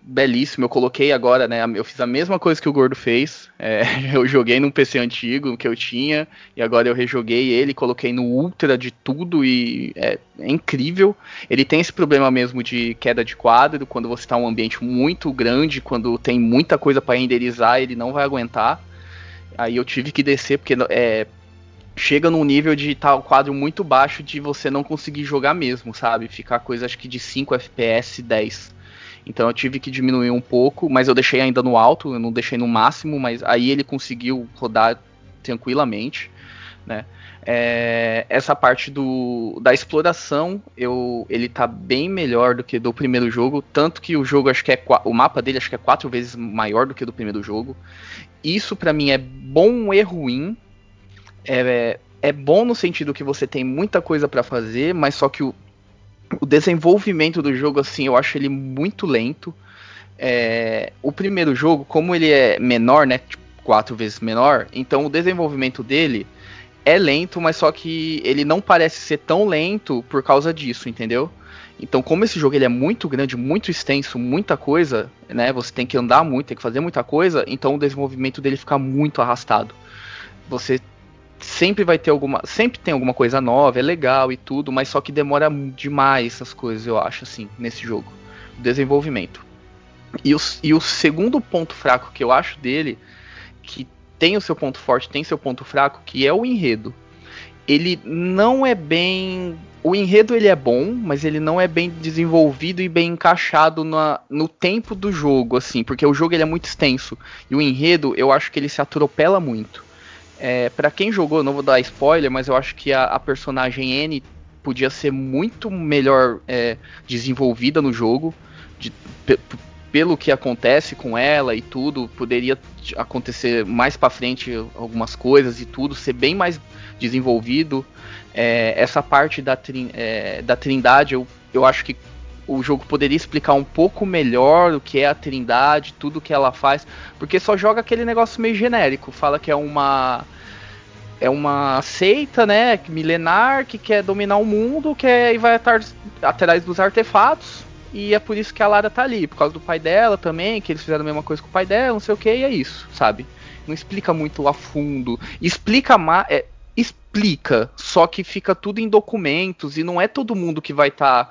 belíssimo. Eu coloquei agora, né? Eu fiz a mesma coisa que o Gordo fez. É, eu joguei num PC antigo que eu tinha e agora eu rejoguei ele, coloquei no ultra de tudo e é, é incrível. Ele tem esse problema mesmo de queda de quadro quando você está em um ambiente muito grande, quando tem muita coisa para renderizar, ele não vai aguentar. Aí eu tive que descer porque é, chega num nível de estar tá quadro muito baixo de você não conseguir jogar mesmo, sabe? Ficar coisa acho que de 5 FPS, 10. Então eu tive que diminuir um pouco, mas eu deixei ainda no alto, eu não deixei no máximo, mas aí ele conseguiu rodar tranquilamente, né? É, essa parte do, da exploração, eu, ele tá bem melhor do que do primeiro jogo, tanto que o jogo acho que é o mapa dele acho que é quatro vezes maior do que do primeiro jogo. Isso para mim é bom e ruim. É, é bom no sentido que você tem muita coisa para fazer, mas só que o, o desenvolvimento do jogo, assim, eu acho ele muito lento. É, o primeiro jogo, como ele é menor, né? Tipo, quatro vezes menor, então o desenvolvimento dele é lento, mas só que ele não parece ser tão lento por causa disso, entendeu? Então, como esse jogo ele é muito grande, muito extenso, muita coisa, né? Você tem que andar muito, tem que fazer muita coisa, então o desenvolvimento dele fica muito arrastado. Você sempre vai ter alguma. Sempre tem alguma coisa nova, é legal e tudo, mas só que demora demais essas coisas, eu acho, assim, nesse jogo. O desenvolvimento. E o, e o segundo ponto fraco que eu acho dele, que tem o seu ponto forte, tem seu ponto fraco, que é o enredo. Ele não é bem. O enredo ele é bom, mas ele não é bem desenvolvido e bem encaixado na, no tempo do jogo, assim, porque o jogo ele é muito extenso. E o enredo, eu acho que ele se atropela muito. É, para quem jogou, não vou dar spoiler, mas eu acho que a, a personagem N podia ser muito melhor é, desenvolvida no jogo, de, pelo que acontece com ela e tudo, poderia acontecer mais para frente algumas coisas e tudo, ser bem mais desenvolvido. É, essa parte da, é, da Trindade, eu, eu acho que o jogo poderia explicar um pouco melhor o que é a Trindade, tudo que ela faz, porque só joga aquele negócio meio genérico, fala que é uma é uma seita, né, milenar que quer dominar o mundo, que é, e vai atrás, dos artefatos, e é por isso que a Lara tá ali, por causa do pai dela também, que eles fizeram a mesma coisa com o pai dela, não sei o que, e é isso, sabe? Não explica muito a fundo. Explica mais. É, explica, só que fica tudo em documentos e não é todo mundo que vai estar tá,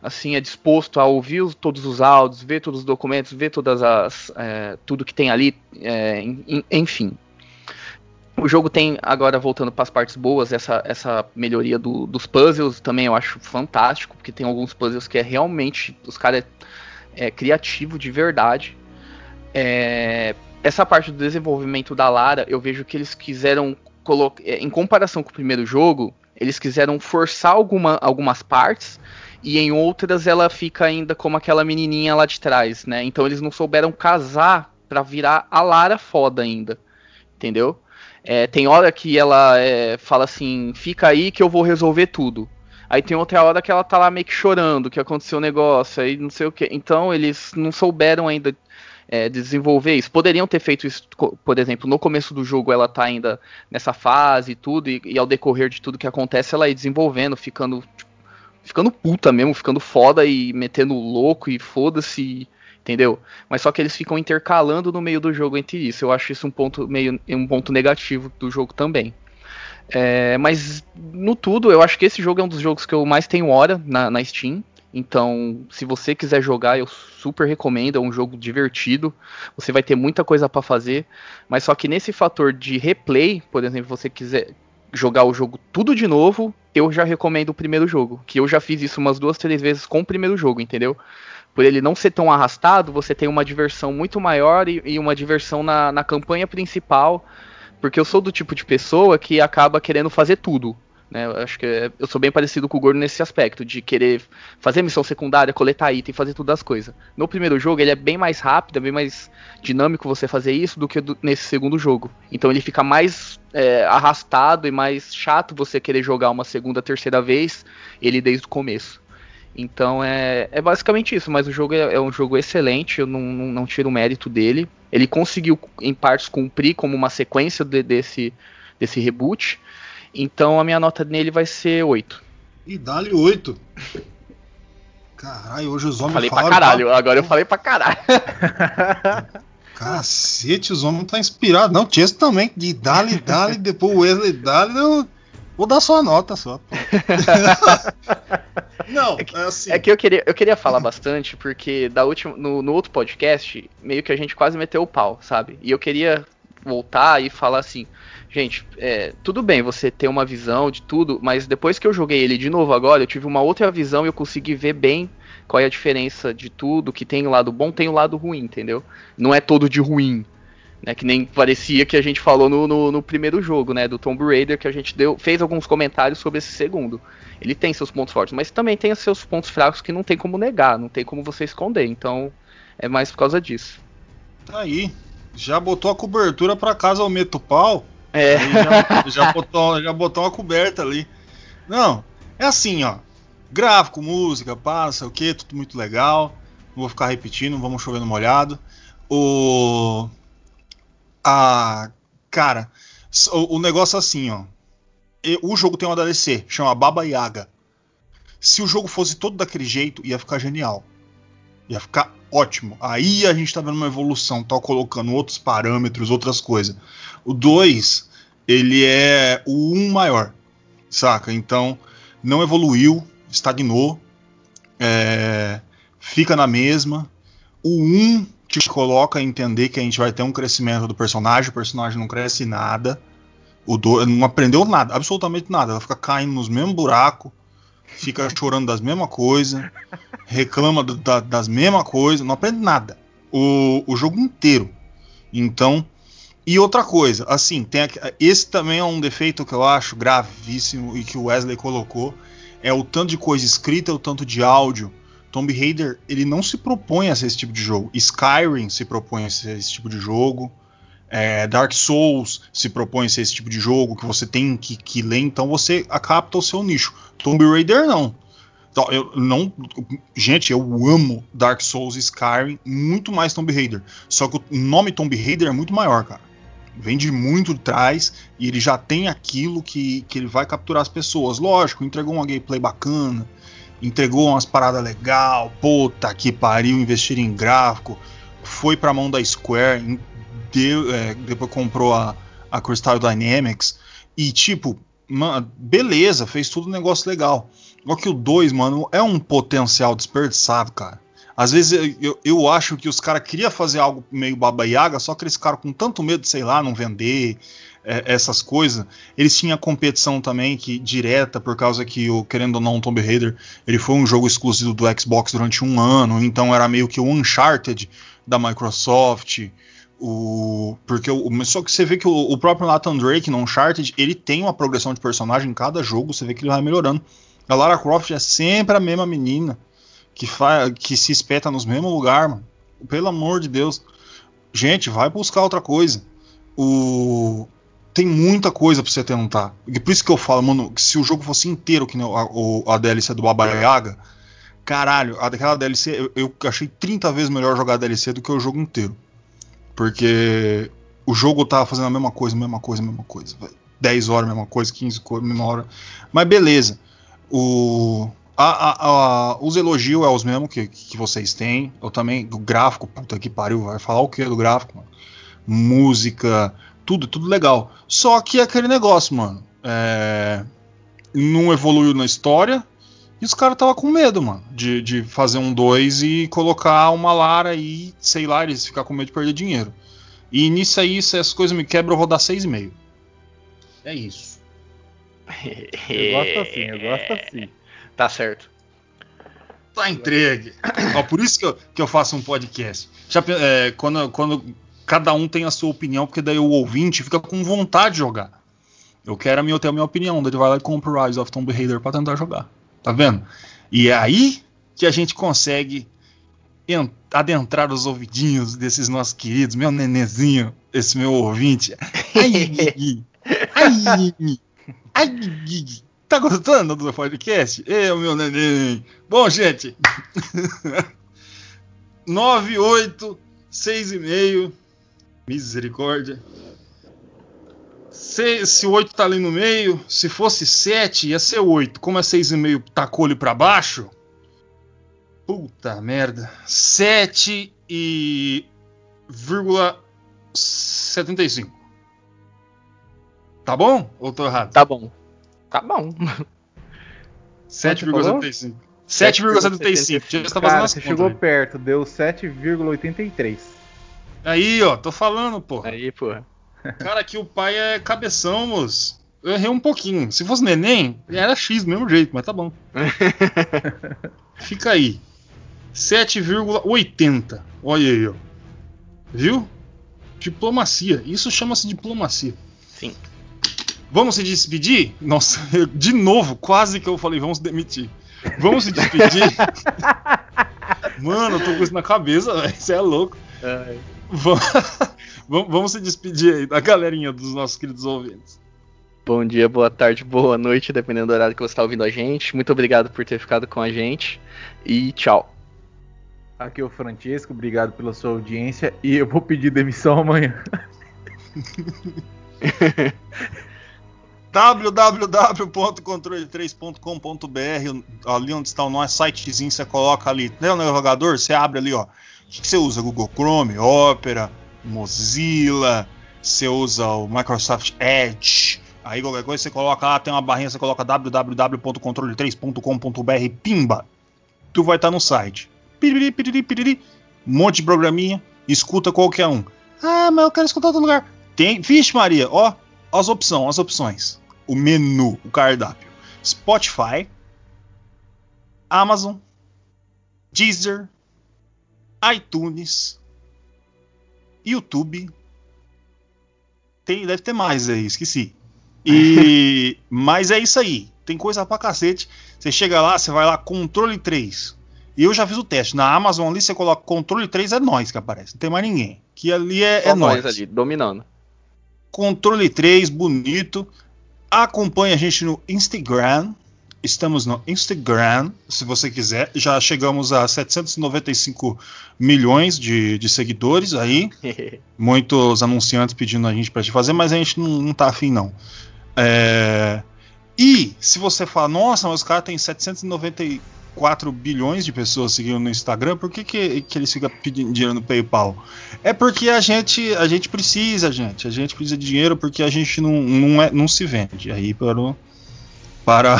assim é disposto a ouvir os, todos os áudios, ver todos os documentos, ver todas as é, tudo que tem ali, é, enfim. O jogo tem, agora voltando para as partes boas, essa, essa melhoria do, dos puzzles também eu acho fantástico, porque tem alguns puzzles que é realmente. Os caras é, é criativo de verdade. É, essa parte do desenvolvimento da Lara, eu vejo que eles quiseram em comparação com o primeiro jogo, eles quiseram forçar alguma, algumas partes e em outras ela fica ainda como aquela menininha lá de trás, né? Então eles não souberam casar para virar a Lara foda ainda, entendeu? É, tem hora que ela é, fala assim, fica aí que eu vou resolver tudo. Aí tem outra hora que ela tá lá meio que chorando, que aconteceu um negócio, aí não sei o que. Então eles não souberam ainda é, desenvolver isso. Poderiam ter feito isso, por exemplo, no começo do jogo ela tá ainda nessa fase e tudo, e, e ao decorrer de tudo que acontece, ela ir desenvolvendo, ficando. Tipo, ficando puta mesmo, ficando foda e metendo louco e foda-se entendeu? Mas só que eles ficam intercalando no meio do jogo entre isso. Eu acho isso um ponto meio um ponto negativo do jogo também. É, mas no tudo, eu acho que esse jogo é um dos jogos que eu mais tenho hora na, na Steam. Então, se você quiser jogar, eu super recomendo. É um jogo divertido. Você vai ter muita coisa para fazer. Mas só que nesse fator de replay, por exemplo, você quiser jogar o jogo tudo de novo, eu já recomendo o primeiro jogo. Que eu já fiz isso umas duas, três vezes com o primeiro jogo, entendeu? por ele não ser tão arrastado, você tem uma diversão muito maior e, e uma diversão na, na campanha principal, porque eu sou do tipo de pessoa que acaba querendo fazer tudo. Né? Eu acho que eu sou bem parecido com o Gordo nesse aspecto, de querer fazer missão secundária, coletar item, fazer tudo as coisas. No primeiro jogo ele é bem mais rápido, é bem mais dinâmico você fazer isso do que do, nesse segundo jogo. Então ele fica mais é, arrastado e mais chato você querer jogar uma segunda, terceira vez ele desde o começo. Então é, é basicamente isso, mas o jogo é, é um jogo excelente, eu não, não, não, tiro o mérito dele. Ele conseguiu, em partes, cumprir como uma sequência de, desse, desse reboot. Então a minha nota nele vai ser 8. E dá-lhe 8. Caralho, hoje os homens Falei pra caralho, pra... agora eu falei pra caralho. Cacete, os homens tá inspirado. Não, Chess também, de dali, dali, depois o Wesley dali, não. Vou dar só a nota só. Não, é que, é assim. É que eu queria, eu queria falar bastante, porque da última, no, no outro podcast, meio que a gente quase meteu o pau, sabe? E eu queria voltar e falar assim, gente, é, tudo bem você ter uma visão de tudo, mas depois que eu joguei ele de novo agora, eu tive uma outra visão e eu consegui ver bem qual é a diferença de tudo, que tem o lado bom, tem o lado ruim, entendeu? Não é todo de ruim, né, que nem parecia que a gente falou no, no, no, primeiro jogo, né? Do Tomb Raider, que a gente deu, fez alguns comentários sobre esse segundo. Ele tem seus pontos fortes, mas também tem seus pontos fracos que não tem como negar, não tem como você esconder. Então é mais por causa disso. Tá aí. Já botou a cobertura para casa ao meto pau. É. Já, já, botou, já botou uma coberta ali. Não, é assim, ó. Gráfico, música, passa, o que, tudo muito legal. Não vou ficar repetindo, vamos chover no molhado. O a cara, o, o negócio é assim, ó. O jogo tem uma DLC, chama Baba Yaga. Se o jogo fosse todo daquele jeito, ia ficar genial. Ia ficar ótimo. Aí a gente tá vendo uma evolução, tá colocando outros parâmetros, outras coisas. O 2, ele é o 1 um maior, saca? Então, não evoluiu, estagnou, é, fica na mesma. O 1 um te coloca a entender que a gente vai ter um crescimento do personagem, o personagem não cresce nada, o do, não aprendeu nada, absolutamente nada, ela fica caindo nos mesmos buracos, fica chorando das mesmas coisas, reclama do, da, das mesmas coisas, não aprende nada. O, o jogo inteiro. Então, e outra coisa, assim, tem esse também é um defeito que eu acho gravíssimo e que o Wesley colocou, é o tanto de coisa escrita, o tanto de áudio. Tomb Raider, ele não se propõe a ser esse tipo de jogo. Skyrim se propõe a ser esse tipo de jogo. É, Dark Souls se propõe a ser esse tipo de jogo que você tem que, que ler, então você capta o seu nicho. Tomb Raider não. Então, eu não. Gente, eu amo Dark Souls e Skyrim muito mais Tomb Raider. Só que o nome Tomb Raider é muito maior, cara. Vem de muito de trás e ele já tem aquilo que, que ele vai capturar as pessoas. Lógico, entregou uma gameplay bacana, entregou umas paradas legal, puta que pariu, investir em gráfico, foi pra mão da Square, deu, é, depois comprou a, a Crystal Dynamics e tipo, man, beleza, fez tudo um negócio legal. Só que o 2, mano, é um potencial desperdiçado, cara. Às vezes eu, eu acho que os caras queriam fazer algo meio baba-yaga, só que eles ficaram com tanto medo de, sei lá, não vender é, essas coisas. Eles tinham competição também que direta, por causa que, o, querendo ou não, o Tomb Raider ele foi um jogo exclusivo do Xbox durante um ano, então era meio que o Uncharted da Microsoft. O, porque o, só que você vê que o, o, próprio Nathan Drake no Uncharted ele tem uma progressão de personagem em cada jogo, você vê que ele vai melhorando. A Lara Croft é sempre a mesma menina que, fa que se espeta nos mesmos lugares, mano. Pelo amor de Deus. Gente, vai buscar outra coisa. O... Tem muita coisa pra você tentar. E por isso que eu falo, mano, que se o jogo fosse inteiro, que nem a, a DLC do Baba Yaga, caralho, aquela DLC, eu, eu achei 30 vezes melhor jogar a DLC do que o jogo inteiro. Porque o jogo tava fazendo a mesma coisa, mesma coisa, mesma coisa. 10 horas, mesma coisa, 15 horas, mesma hora. Mas beleza. O a, a, a, os elogios é os mesmos que, que vocês têm. Eu também, o gráfico, puta que pariu, vai falar o que do gráfico? Mano? Música, tudo, tudo legal. Só que é aquele negócio, mano. É, não evoluiu na história. E os caras tava com medo, mano, de, de fazer um 2 e colocar uma Lara e, sei lá, eles ficar com medo de perder dinheiro. E nisso aí, se essas coisas me quebram, eu vou dar 6,5. É isso. eu gosto assim, eu gosto assim. Tá certo. Tá entregue. Ó, por isso que eu, que eu faço um podcast. Já, é, quando, quando cada um tem a sua opinião, porque daí o ouvinte fica com vontade de jogar. Eu quero a minha, ter a minha opinião, daí ele vai lá e compra o Rise of Tomb Raider pra tentar jogar. Tá vendo? E é aí que a gente consegue adentrar os ouvidinhos desses nossos queridos, meu nenezinho, esse meu ouvinte. Ai, ai, ai, ai, Tá gostando do podcast? Eu, meu neném. Bom, gente. 9, 8, 6 e meio. Misericórdia. Se, se 8 tá ali no meio, se fosse 7, ia ser 8. Como é 6,5 tacou ele pra baixo. Puta merda. 7 e. vírgula 75. Tá bom? Ou tô errado? Tá bom. Tá bom. 7,75. 7,75. Já está fazendo as você chegou perto, deu 7,83. Aí, ó, tô falando, pô. Aí, pô. Cara, aqui o pai é cabeção, moço. Eu errei um pouquinho. Se fosse neném, era X do mesmo jeito, mas tá bom. Fica aí. 7,80. Olha aí, ó. Viu? Diplomacia. Isso chama-se diplomacia. Sim. Vamos se despedir? Nossa, eu, de novo, quase que eu falei, vamos demitir. Vamos se despedir? Mano, eu tô com isso na cabeça, velho. Você é louco. É. Vamos, vamos se despedir aí da galerinha dos nossos queridos ouvintes. Bom dia, boa tarde, boa noite, dependendo do horário que você está ouvindo a gente. Muito obrigado por ter ficado com a gente e tchau. Aqui é o Francisco, obrigado pela sua audiência e eu vou pedir demissão amanhã. www.controle3.com.br ali onde está o nosso sitezinho, você coloca ali, né, o navegador, você abre ali, ó. Que você usa? Google Chrome, Opera, Mozilla, você usa o Microsoft Edge. Aí qualquer coisa você coloca lá, tem uma barrinha, você coloca www.controle3.com.br, pimba. Tu vai estar no site. Piriri, piriri, piriri, um monte de programinha, escuta qualquer um. Ah, mas eu quero escutar outro lugar. Tem, vixe Maria, ó, as opções, as opções o menu, o cardápio: Spotify, Amazon, Deezer, iTunes, YouTube. Tem, deve ter mais aí, esqueci. E, mas é isso aí. Tem coisa pra cacete. Você chega lá, você vai lá, controle 3. E eu já fiz o teste. Na Amazon ali, você coloca controle 3, é nós que aparece. Não tem mais ninguém. Que ali é, Só é nós nós. ali, dominando. Controle 3, bonito. Acompanhe a gente no Instagram. Estamos no Instagram, se você quiser. Já chegamos a 795 milhões de, de seguidores aí. Muitos anunciantes pedindo a gente para te fazer, mas a gente não, não tá afim, não. É, E se você fala, nossa, mas os caras têm 794 bilhões de pessoas seguindo no Instagram, por que, que, que eles ficam pedindo dinheiro no PayPal? É porque a gente, a gente precisa, gente. A gente precisa de dinheiro porque a gente não, não, é, não se vende aí para, o- para,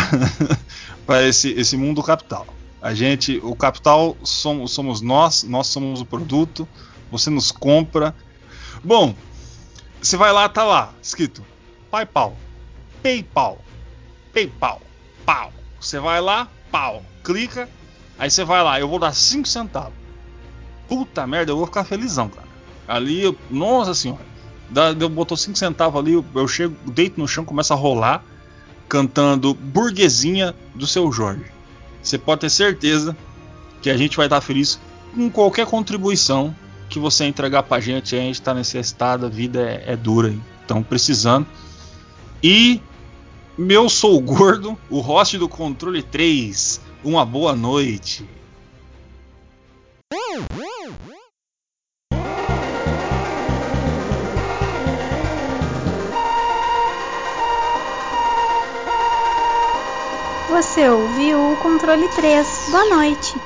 para esse, esse mundo capital. A gente, o capital somos, somos nós, nós somos o produto, você nos compra. Bom, você vai lá, tá lá, escrito PayPal, PayPal, PayPal, pau. Você vai lá, pau, clica, aí você vai lá, eu vou dar 5 centavos. Puta merda, eu vou ficar felizão, cara. Ali, eu- nossa senhora, eu botou 5 centavos ali, eu, eu chego, deito no chão, começo a rolar, cantando Burguesinha do seu Jorge. Você pode ter certeza que a gente vai estar feliz com qualquer contribuição que você entregar pra gente. A gente tá necessitado, a vida é, é dura, então precisando. E meu sou gordo, o host do controle 3. Uma boa noite. Você ouviu o controle 3. Boa noite.